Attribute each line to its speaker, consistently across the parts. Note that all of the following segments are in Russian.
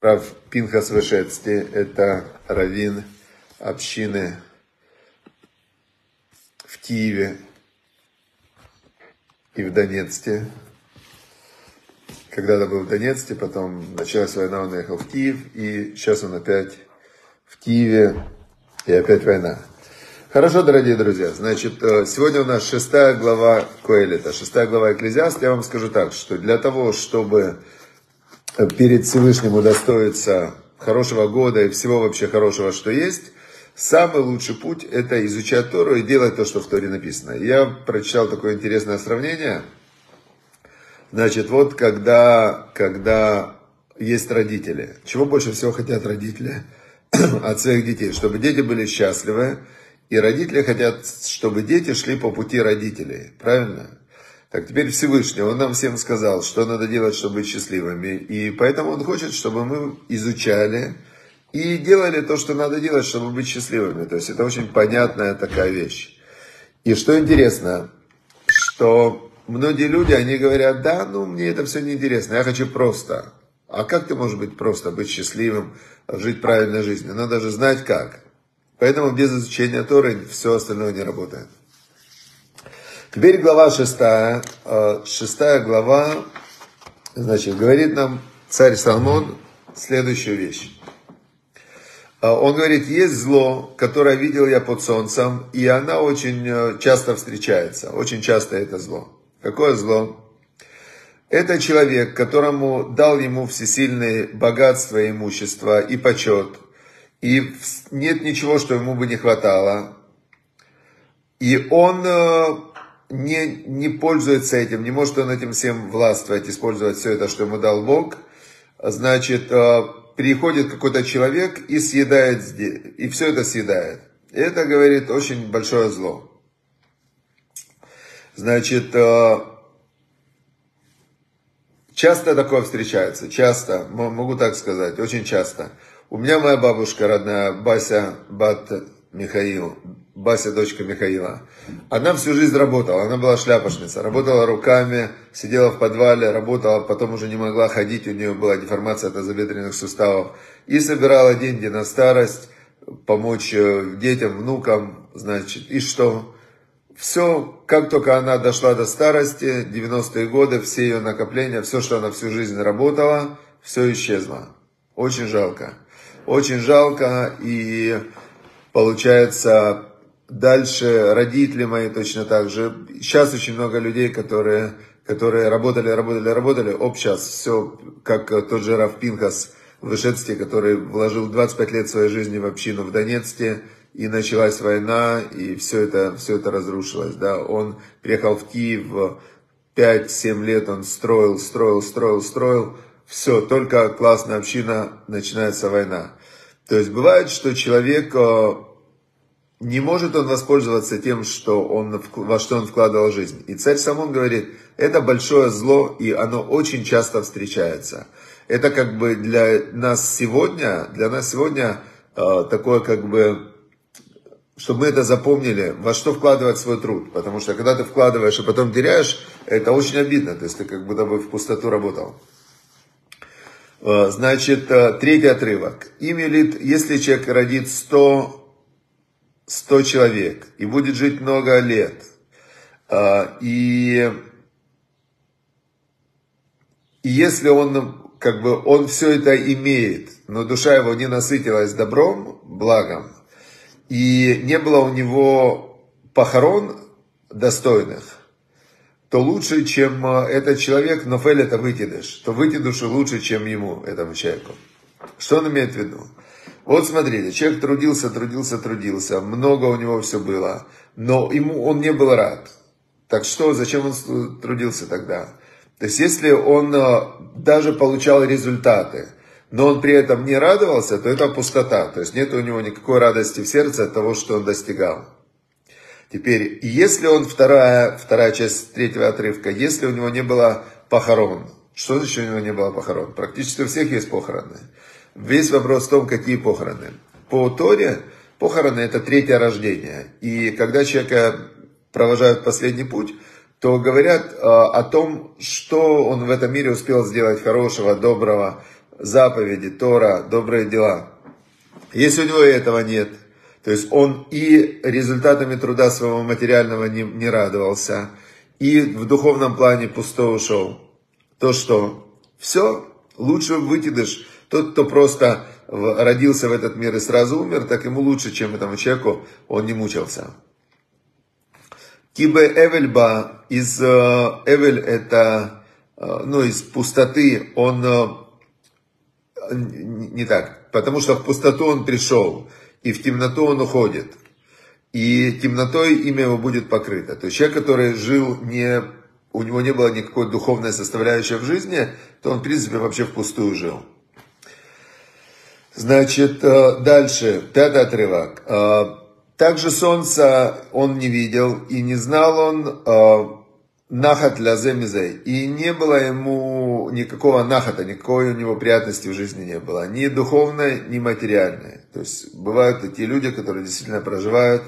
Speaker 1: Рав Пинхас Вышецки – это раввин общины в Киеве и в Донецке. Когда-то был в Донецке, потом началась война, он уехал в Киев, и сейчас он опять в Киеве, и опять война. Хорошо, дорогие друзья, значит, э, сегодня у нас шестая глава Коэлита, шестая глава Экклезиаст. Я вам скажу так, что для того, чтобы перед Всевышним удостоиться хорошего года и всего вообще хорошего, что есть, самый лучший путь – это изучать Тору и делать то, что в Торе написано. Я прочитал такое интересное сравнение. Значит, вот когда, когда есть родители, чего больше всего хотят родители от своих детей? Чтобы дети были счастливы, и родители хотят, чтобы дети шли по пути родителей. Правильно? Так теперь Всевышний, Он нам всем сказал, что надо делать, чтобы быть счастливыми. И поэтому Он хочет, чтобы мы изучали и делали то, что надо делать, чтобы быть счастливыми. То есть это очень понятная такая вещь. И что интересно, что многие люди, они говорят, да, ну мне это все неинтересно, я хочу просто. А как ты можешь быть просто, быть счастливым, жить правильной жизнью? Надо же знать как. Поэтому без изучения Торы все остальное не работает. Теперь глава шестая. Э, шестая глава, значит, говорит нам царь Соломон следующую вещь. Э, он говорит, есть зло, которое видел я под солнцем, и она очень э, часто встречается. Очень часто это зло. Какое зло? Это человек, которому дал ему всесильные богатства имущество и почет – и нет ничего, что ему бы не хватало. И он э, не, не пользуется этим, не может он этим всем властвовать, использовать все это, что ему дал Бог. Значит, э, приходит какой-то человек и съедает, и все это съедает. И это, говорит, очень большое зло. Значит, э, часто такое встречается, часто, могу так сказать, очень часто. У меня моя бабушка родная, Бася Бат Михаил, Бася дочка Михаила. Она всю жизнь работала, она была шляпошница, работала руками, сидела в подвале, работала, потом уже не могла ходить, у нее была деформация тазобедренных суставов. И собирала деньги на старость, помочь э, детям, внукам, значит, и что? Все, как только она дошла до старости, 90-е годы, все ее накопления, все, что она всю жизнь работала, все исчезло. Очень жалко. Очень жалко, и получается, дальше родители мои точно так же. Сейчас очень много людей, которые, которые работали, работали, работали. Оп, сейчас все, как тот же Раф Пинхас в Ишетске, который вложил 25 лет своей жизни в общину в Донецке, и началась война, и все это, все это разрушилось. Да. Он приехал в Киев, 5-7 лет он строил, строил, строил, строил. Все, только классная община, начинается война. То есть бывает, что человек э, не может он воспользоваться тем, что он, во что он вкладывал жизнь. И царь Самон говорит, это большое зло, и оно очень часто встречается. Это как бы для нас сегодня, для нас сегодня э, такое как бы, чтобы мы это запомнили, во что вкладывать свой труд. Потому что когда ты вкладываешь, и потом теряешь, это очень обидно. То есть ты как будто бы в пустоту работал. Э, значит, э, третий отрывок. Имя лит, если человек родит 100, 100 человек и будет жить много лет, э, и, и если он, как бы, он все это имеет, но душа его не насытилась добром, благом, и не было у него похорон достойных, то лучше, чем э, этот человек, но фель это вытидыш, то вытидыш лучше, чем ему, этому человеку. Что он имеет в виду? Вот смотрите, человек трудился, трудился, трудился, много у него все было, но ему он не был рад. Так что, зачем он трудился тогда? То есть, если он э, даже получал результаты, но он при этом не радовался, то это пустота. То есть, нет у него никакой радости в сердце от того, что он достигал. Теперь, если он, вторая, вторая часть третьего отрывка, если у него не было похорон, что значит у него не было похорон? Практически у всех есть похороны. Весь вопрос в том, какие похороны. По Торе похороны это третье рождение. И когда человека провожают последний путь, то говорят э, о том, что он в этом мире успел сделать хорошего, доброго, заповеди, Тора, добрые дела. Если у него этого нет, то есть он и результатами труда своего материального не, не радовался, и в духовном плане пусто ушел, то что все, лучше выкидыш. Тот, кто просто родился в этот мир и сразу умер, так ему лучше, чем этому человеку, он не мучился. Кибе Эвельба из э, Эвель это, э, ну, из пустоты, он э, не так, потому что в пустоту он пришел, и в темноту он уходит. И темнотой имя его будет покрыто. То есть человек, который жил не, у него не было никакой духовной составляющей в жизни, то он, в принципе, вообще впустую жил. Значит, дальше, пятый отрывок. Также солнца он не видел, и не знал он э, нахат ляземизей. И не было ему никакого нахата, никакой у него приятности в жизни не было. Ни духовной, ни материальной. То есть бывают такие люди, которые действительно проживают.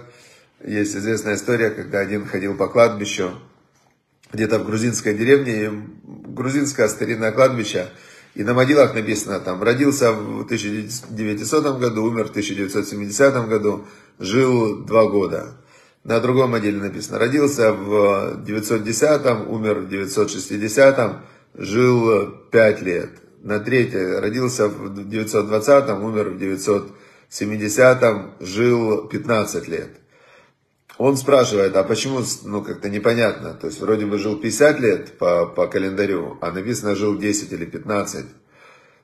Speaker 1: Есть известная история, когда один ходил по кладбищу, где-то в грузинской деревне, грузинское старинное кладбище, и на могилах написано там, родился в 1900 году, умер в 1970 году, жил два года. На другом отделе написано, родился в 910-м, умер в 960-м, жил 5 лет. На третье, родился в 920-м, умер в 970-м, жил 15 лет. Он спрашивает, а почему, ну, как-то непонятно. То есть, вроде бы жил 50 лет по, по календарю, а написано, жил 10 или 15.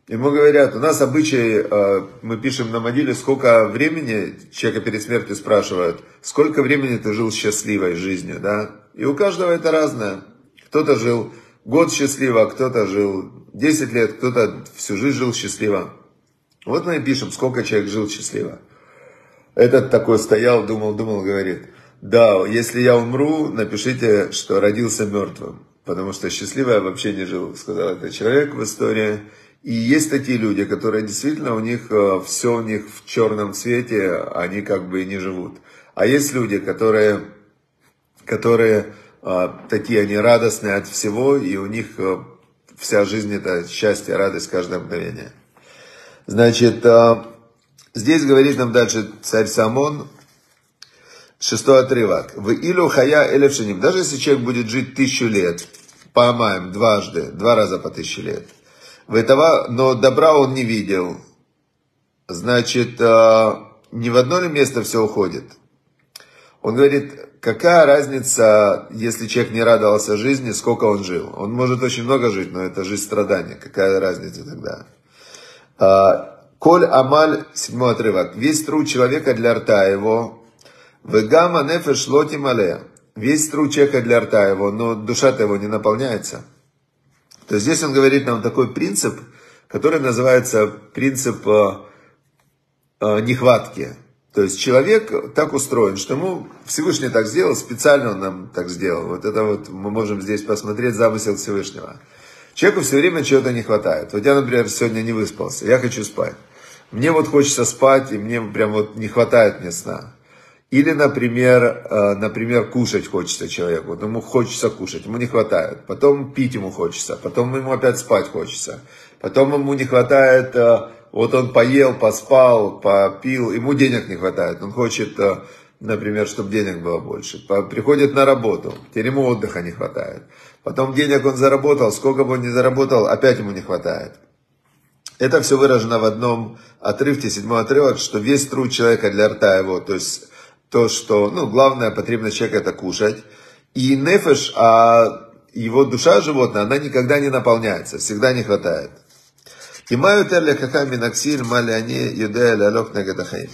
Speaker 1: Ему говорят, у нас обычай, э, мы пишем на могиле, сколько времени, человека перед смертью спрашивают, сколько времени ты жил счастливой жизнью, да? И у каждого это разное. Кто-то жил год счастливо, кто-то жил 10 лет, кто-то всю жизнь жил счастливо. Вот мы и пишем, сколько человек жил счастливо. Этот такой стоял, думал, думал, говорит, да, если я умру, напишите, что родился мертвым. Потому что счастливо я вообще не жил, сказал этот человек в истории. И есть такие люди, которые действительно у них э, все у них в черном цвете, они как бы и не живут. А есть люди, которые, которые э, такие, они радостные от всего, и у них э, вся жизнь это счастье, радость каждое мгновение. Значит, здесь говорит нам дальше царь Самон, шестой отрывок. В Илю Хая Элевшиним. Даже если человек будет жить тысячу лет, памаем, дважды, два раза по тысяче лет, в этого, но добра он не видел. Значит, э, не в одно ли место все уходит? Он говорит, какая разница, если человек не радовался жизни, сколько он жил? Он может очень много жить, но это жизнь страдания. Какая разница тогда? А, Коль Амаль, седьмой отрывок. Весь труд человека для рта его, Вегама нефеш лоти мале. Весь труд человека для рта его, но душа-то его не наполняется. То есть здесь он говорит нам такой принцип, который называется принцип э, э, нехватки. То есть человек так устроен, что ему Всевышний так сделал, специально он нам так сделал. Вот это вот мы можем здесь посмотреть замысел Всевышнего. Человеку все время чего-то не хватает. Вот я, например, сегодня не выспался, я хочу спать. Мне вот хочется спать, и мне прям вот не хватает мне сна. Или, например, э, например, кушать хочется человеку. Вот ему хочется кушать, ему не хватает. Потом пить ему хочется, потом ему опять спать хочется. Потом ему не хватает, э, вот он поел, поспал, попил, ему денег не хватает. Он хочет, э, например, чтобы денег было больше. Приходит на работу, теперь ему отдыха не хватает. Потом денег он заработал, сколько бы он ни заработал, опять ему не хватает. Это все выражено в одном отрывке, седьмой отрывок, что весь труд человека для рта его, то есть то, что, ну, главная потребность человека это кушать. И нефеш, а его душа животное, она никогда не наполняется, всегда не хватает. И маю терля какая минаксиль маляне юдея лялок нагадахаим.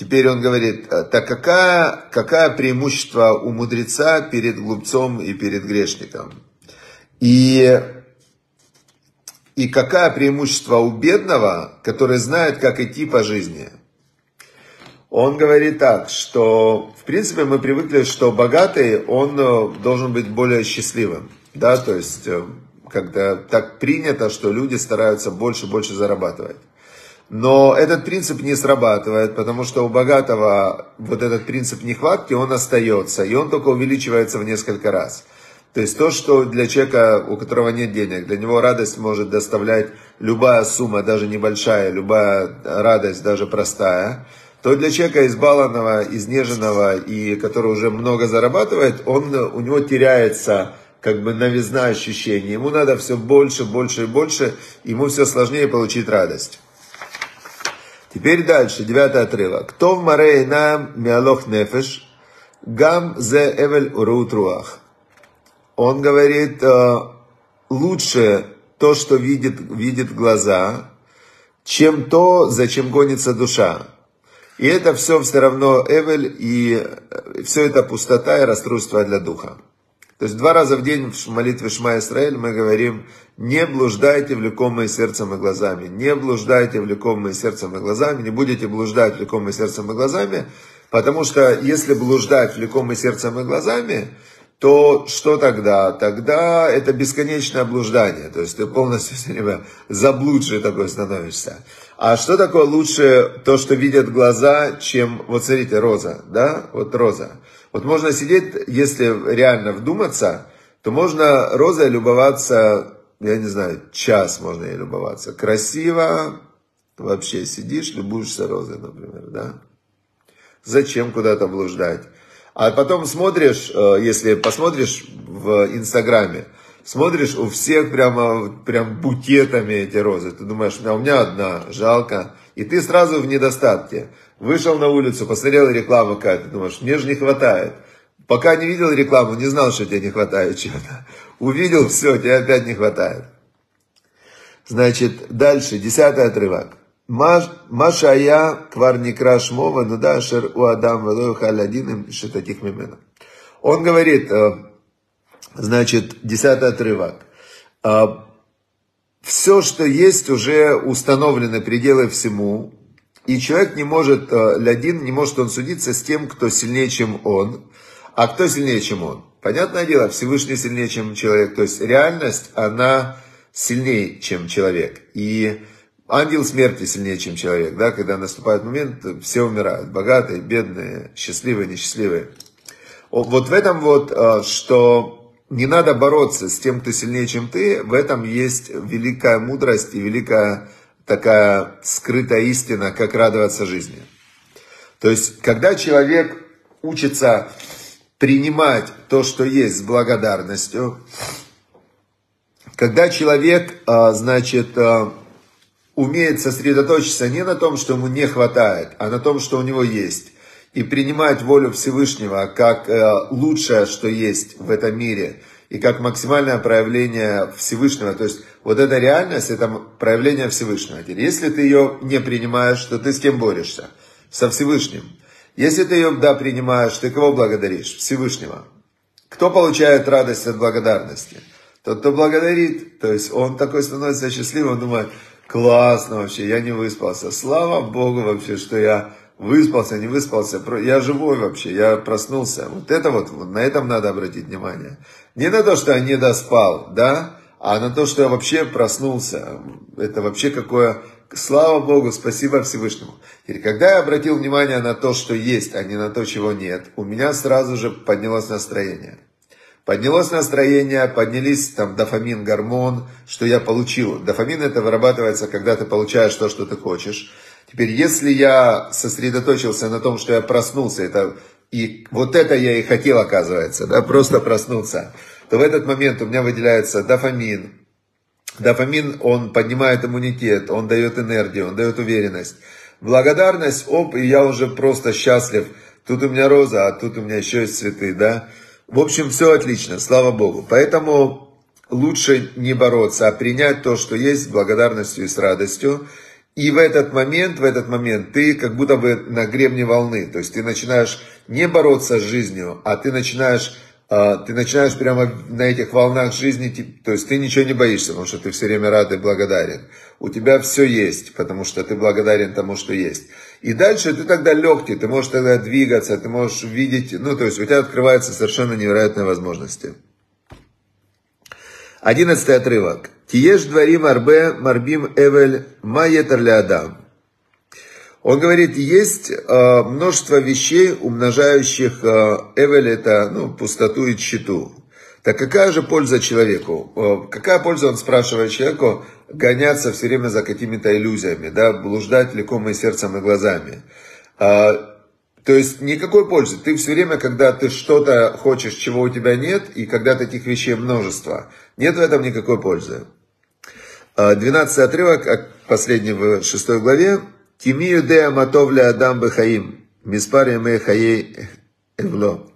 Speaker 1: Теперь он говорит, так какая, какая преимущество у мудреца перед глупцом и перед грешником? И, и какое преимущество у бедного, который знает, как идти по жизни? Он говорит так, что в принципе мы привыкли, что богатый, он э, должен быть более счастливым. Да, то есть, э, когда так принято, что люди стараются больше и больше зарабатывать. Но этот принцип не срабатывает, потому что у богатого вот этот принцип нехватки, он остается, и он только увеличивается в несколько раз. То есть то, что для человека, у которого нет денег, для него радость может доставлять любая сумма, даже небольшая, любая радость, даже простая, то для человека избалованного, изнеженного и который уже много зарабатывает, он, у него теряется как бы новизна ощущений. Ему надо все больше, больше и больше, ему все сложнее получить радость. Теперь дальше, девятый отрывок. Кто в море нам миалох нефеш, гам зе эвель урут руах. Он говорит, э, лучше то, что видит, видит глаза, чем то, зачем гонится душа. И это все все равно Эвель, и э, все это пустота и расстройство для духа. То есть два раза в день в молитве Шма Исраэль мы говорим, не блуждайте влекомые сердцем и глазами, не блуждайте влекомые сердцем и глазами, не будете блуждать влекомые сердцем и глазами, потому что если блуждать влекомые сердцем и глазами, то что тогда? Тогда это бесконечное блуждание, то есть ты полностью все время заблудший такой становишься. А что такое лучше то, что видят глаза, чем, вот смотрите, роза, да, вот роза. Вот можно сидеть, если реально вдуматься, то можно розой любоваться, я не знаю, час можно ей любоваться. Красиво, вообще сидишь, любуешься розой, например, да? Зачем куда-то блуждать? А потом смотришь, э, если посмотришь в Инстаграме, смотришь, у всех прямо прям букетами эти розы. Ты думаешь, а у меня одна, жалко. И ты сразу в недостатке. Вышел на улицу, посмотрел рекламу какая-то, думаешь, мне же не хватает. Пока не видел рекламу, не знал, что тебе не хватает чего-то. Увидел, все, тебе опять не хватает. Значит, дальше, десятый отрывок. Машая кварникра шмова, ну да, шер у Адам велою халядиным таких мимена. Он говорит, э, значит, десятый отрывок. «Э, Все, что есть, уже установлены пределы всему, и человек не может, э, Лядин, не может он судиться с тем, кто сильнее, чем он. А кто сильнее, чем он? Понятное дело, Всевышний сильнее, чем человек. То есть реальность, она сильнее, чем человек. И ангел смерти сильнее, чем человек. Да? Когда наступает момент, все умирают. Богатые, бедные, счастливые, несчастливые. Вот в этом вот, э, что не надо бороться с тем, кто сильнее, чем ты, в этом есть великая мудрость и великая такая скрытая истина, как радоваться жизни. То есть, когда человек учится принимать то, что есть с благодарностью, когда человек, а, значит, а, умеет сосредоточиться не на том, что ему не хватает, а на том, что у него есть, и принимать волю Всевышнего как э, лучшее, что есть в этом мире, и как максимальное проявление Всевышнего, то есть вот эта реальность, это проявление Всевышнего. Если ты ее не принимаешь, то ты с кем борешься? Со Всевышним. Если ты ее, да, принимаешь, ты кого благодаришь? Всевышнего. Кто получает радость от благодарности? Тот, кто благодарит. То есть он такой становится счастливым, думает, классно вообще, я не выспался. Слава Богу вообще, что я выспался, не выспался. Я живой вообще, я проснулся. Вот это вот, вот на этом надо обратить внимание. Не на то, что я не доспал, да, а на то, что я вообще проснулся. Это вообще какое... Слава Богу, спасибо Всевышнему. Теперь, когда я обратил внимание на то, что есть, а не на то, чего нет, у меня сразу же поднялось настроение. Поднялось настроение, поднялись там дофамин, гормон, что я получил. Дофамин это вырабатывается, когда ты получаешь то, что ты хочешь. Теперь, если я сосредоточился на том, что я проснулся, это и вот это я и хотел, оказывается, да, просто проснуться то в этот момент у меня выделяется дофамин. Дофамин, он поднимает иммунитет, он дает энергию, он дает уверенность. Благодарность, оп, и я уже просто счастлив. Тут у меня роза, а тут у меня еще есть цветы, да. В общем, все отлично, слава Богу. Поэтому лучше не бороться, а принять то, что есть, с благодарностью и с радостью. И в этот момент, в этот момент ты как будто бы на гребне волны. То есть ты начинаешь не бороться с жизнью, а ты начинаешь а, ты начинаешь прямо на этих волнах жизни, то есть ты ничего не боишься, потому что ты все время рад и благодарен. У тебя все есть, потому что ты благодарен тому, что есть. И дальше ты тогда легкий, ты можешь тогда двигаться, ты можешь видеть, ну то есть у тебя открываются совершенно невероятные возможности. Одиннадцатый отрывок. Тиеш дворим арбе марбим эвель маетер адам. Он говорит, есть э, множество вещей, умножающих э, эвель, это ну, пустоту и тщету. Так какая же польза человеку? Э, какая польза, он спрашивает человеку, гоняться все время за какими-то иллюзиями, да, блуждать леком и сердцем и глазами. А, то есть никакой пользы. Ты все время, когда ты что-то хочешь, чего у тебя нет, и когда таких вещей множество, нет в этом никакой пользы. 12 а, отрывок, последний в 6 главе. Тимию де аматовля адам бехаим, миспар яме хаей эвло.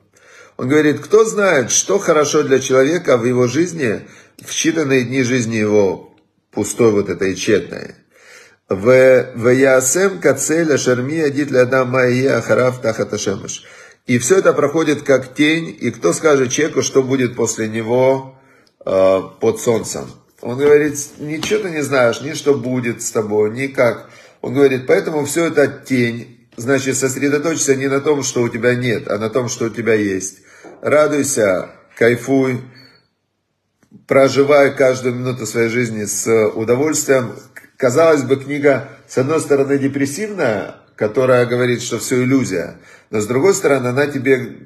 Speaker 1: Он говорит, кто знает, что хорошо для человека в его жизни, в считанные дни жизни его, пустой вот этой тщетной. В ясем кацеля шарми адит лядам майя ахарав тахата шемаш. И все это проходит как тень, и кто скажет человеку, что будет после него э, под солнцем. Он говорит, ничего ты не знаешь, ни что будет с тобой, ни как. Он говорит, поэтому все это тень. Значит, сосредоточься не на том, что у тебя нет, а на том, что у тебя есть. Радуйся, кайфуй, проживай каждую минуту своей жизни с удовольствием. Казалось бы, книга, с одной стороны, депрессивная, которая говорит, что все иллюзия, но с другой стороны, она, тебе,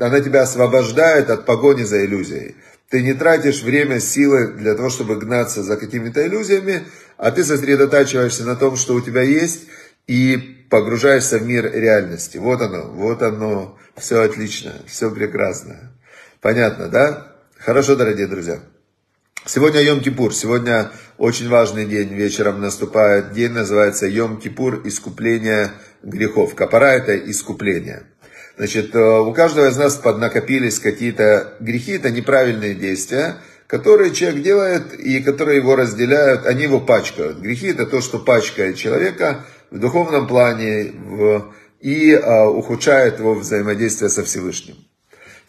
Speaker 1: она тебя освобождает от погони за иллюзией. Ты не тратишь время, силы для того, чтобы гнаться за какими-то иллюзиями, а ты сосредотачиваешься на том, что у тебя есть, и погружаешься в мир реальности. Вот оно, вот оно, все отлично, все прекрасно. Понятно, да? Хорошо, дорогие друзья. Сегодня Йом-Кипур, сегодня очень важный день, вечером наступает день, называется Йом-Кипур, искупление грехов. Капара это искупление. Значит, э, у каждого из нас поднакопились какие-то грехи, это неправильные действия, которые человек делает и которые его разделяют, они его пачкают. Грехи это то, что пачкает человека в духовном плане в, и а, ухудшает его взаимодействие со Всевышним.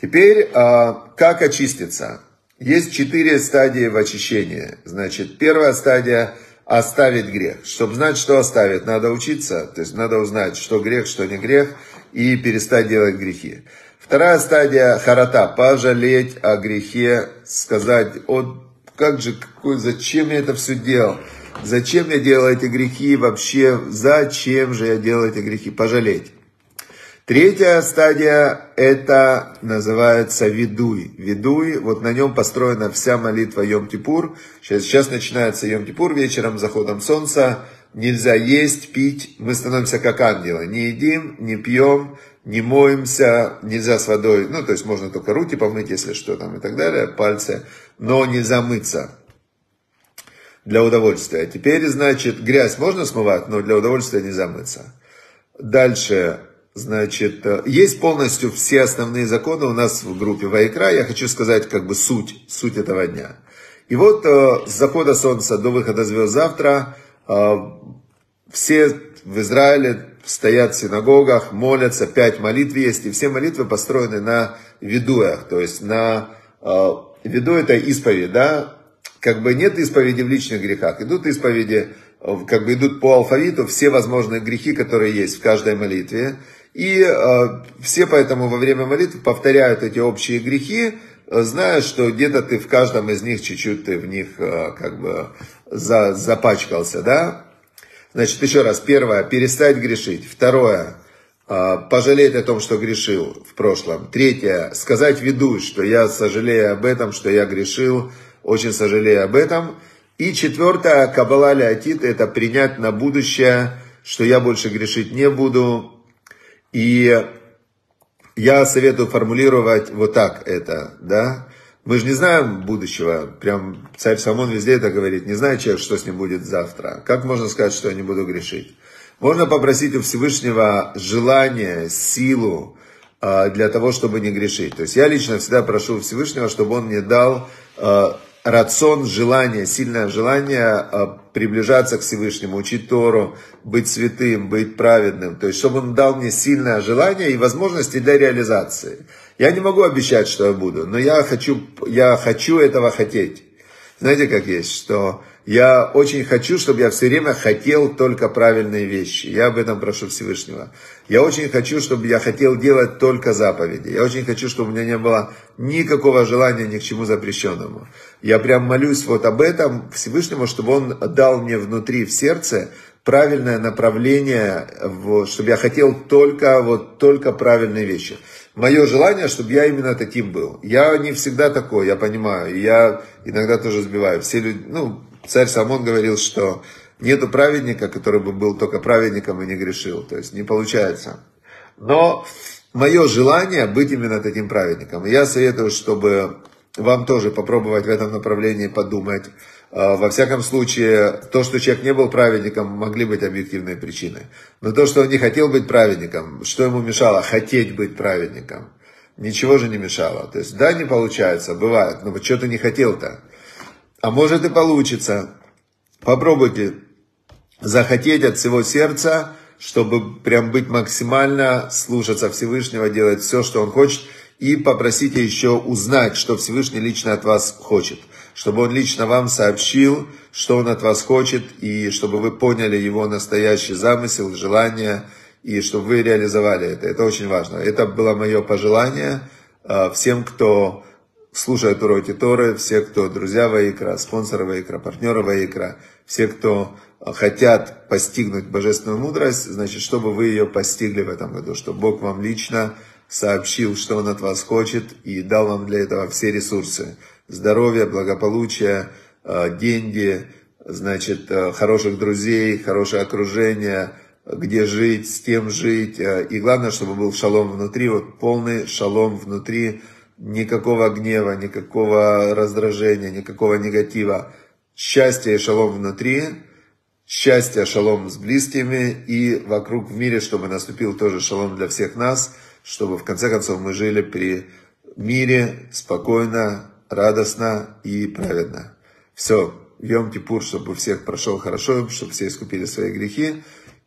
Speaker 1: Теперь, а, как очиститься? Есть четыре стадии в очищении. Значит, первая стадия – оставить грех. Чтобы знать, что оставить, надо учиться. То есть надо узнать, что грех, что не грех, и перестать делать грехи. Вторая стадия – харата – пожалеть о грехе, сказать, вот как же, какой, зачем я это все делал? Зачем я делал эти грехи вообще? Зачем же я делал эти грехи? Пожалеть. Третья стадия – это называется видуй. Видуй, вот на нем построена вся молитва Йом-Кипур. Сейчас, сейчас начинается Йом-Кипур вечером, заходом солнца. Нельзя есть, пить, мы становимся как ангелы. Не едим, не пьем, не моемся, нельзя с водой, ну, то есть можно только руки помыть, если что там и так далее, пальцы, но нельзя мыться для удовольствия. Теперь, значит, грязь можно смывать, но для удовольствия нельзя мыться. Дальше, Значит, э, есть полностью все основные законы у нас в группе Вайкра. Я хочу сказать как бы суть, суть этого дня. И вот э, с захода солнца до выхода звезд завтра все в Израиле стоят в синагогах, молятся, пять молитв есть, и все молитвы построены на ведуях, то есть на веду это исповедь, да, как бы нет исповеди в личных грехах, идут исповеди, как бы идут по алфавиту все возможные грехи, которые есть в каждой молитве, и э, все поэтому во время молитвы повторяют эти общие грехи, зная, что где-то ты в каждом из них чуть-чуть ты в них э, как бы за, запачкался, да? Значит, еще раз. Первое, перестать грешить. Второе, э, пожалеть о том, что грешил в прошлом. Третье, сказать виду, что я сожалею об этом, что я грешил, очень сожалею об этом. И четвертое, кабала леотит, это принять на будущее, что я больше грешить не буду, и я советую формулировать вот так это, да. Мы же не знаем будущего, прям царь Самон везде это говорит, не знает человек, что с ним будет завтра. Как можно сказать, что я не буду грешить? Можно попросить у Всевышнего желание, силу а, для того, чтобы не грешить. То есть я лично всегда прошу Всевышнего, чтобы он мне дал а, рацион, желание, сильное желание а, приближаться к Всевышнему, учить Тору, быть святым, быть праведным. То есть, чтобы Он дал мне сильное желание и возможности для реализации. Я не могу обещать, что я буду, но я хочу, я хочу этого хотеть. Знаете, как есть, что я очень хочу, чтобы я все время хотел только правильные вещи. Я об этом прошу Всевышнего. Я очень хочу, чтобы я хотел делать только заповеди. Я очень хочу, чтобы у меня не было никакого желания ни к чему запрещенному. Я прям молюсь вот об этом Всевышнему, чтобы Он дал мне внутри, в сердце, правильное направление, чтобы я хотел только, вот, только правильные вещи. Мое желание, чтобы я именно таким был. Я не всегда такой, я понимаю. Я иногда тоже сбиваю. Все люди, ну, царь Самон говорил, что нету праведника, который бы был только праведником и не грешил. То есть не получается. Но мое желание быть именно таким праведником. я советую, чтобы вам тоже попробовать в этом направлении подумать. А, во всяком случае, то, что человек не был праведником, могли быть объективные причины. Но то, что он не хотел быть праведником, что ему мешало хотеть быть праведником? Ничего же не мешало. То есть, да, не получается, бывает, но вот что ты не хотел-то? А может и получится. Попробуйте захотеть от всего сердца, чтобы прям быть максимально, слушаться Всевышнего, делать все, что Он хочет, и попросите еще узнать, что Всевышний лично от вас хочет. Чтобы Он лично вам сообщил, что Он от вас хочет, и чтобы вы поняли Его настоящий замысел, желание, и чтобы вы реализовали это. Это очень важно. Это было мое пожелание а, всем, кто слушает уроки Торы, все, кто друзья Ваикра, спонсоры Ваикра, партнеры Ваикра, все, кто хотят постигнуть божественную мудрость, значит, чтобы вы ее постигли в этом году, чтобы Бог вам лично сообщил, что Он от вас хочет, и дал вам для этого все ресурсы. Здоровье, благополучие, э, деньги, значит, э, хороших друзей, хорошее окружение, где жить, с кем жить. Э, и главное, чтобы был шалом внутри, вот полный шалом внутри, никакого гнева, никакого раздражения, никакого негатива. Счастье и шалом внутри – счастья, шалом с близкими и вокруг в мире, чтобы наступил тоже шалом для всех нас, чтобы в конце концов мы жили при мире спокойно, радостно и праведно. Все, Йом Кипур, чтобы у всех прошел хорошо, чтобы все искупили свои грехи.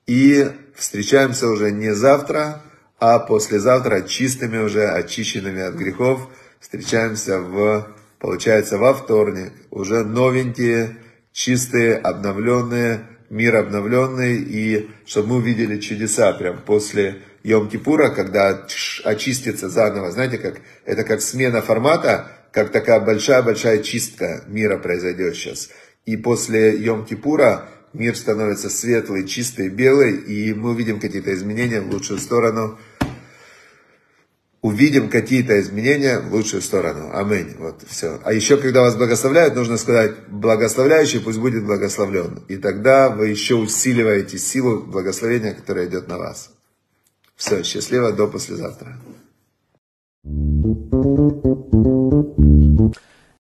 Speaker 1: И встречаемся уже не завтра, а послезавтра чистыми уже, очищенными от грехов. Встречаемся в, получается, во вторник. Уже новенькие, чистые, обновленные, мир обновленный, и чтобы мы увидели чудеса прям после Йом-Кипура, когда очистится заново. Знаете, как это как смена формата, как такая большая-большая чистка мира произойдет сейчас. И после Йом-Кипура мир становится светлый, чистый, белый, и мы увидим какие-то изменения в лучшую сторону увидим какие-то изменения в лучшую сторону. Аминь. Вот, все. А еще, когда вас благословляют, нужно сказать, благословляющий пусть будет благословлен. И тогда вы еще усиливаете силу благословения, которая идет на вас. Все, счастливо, до послезавтра.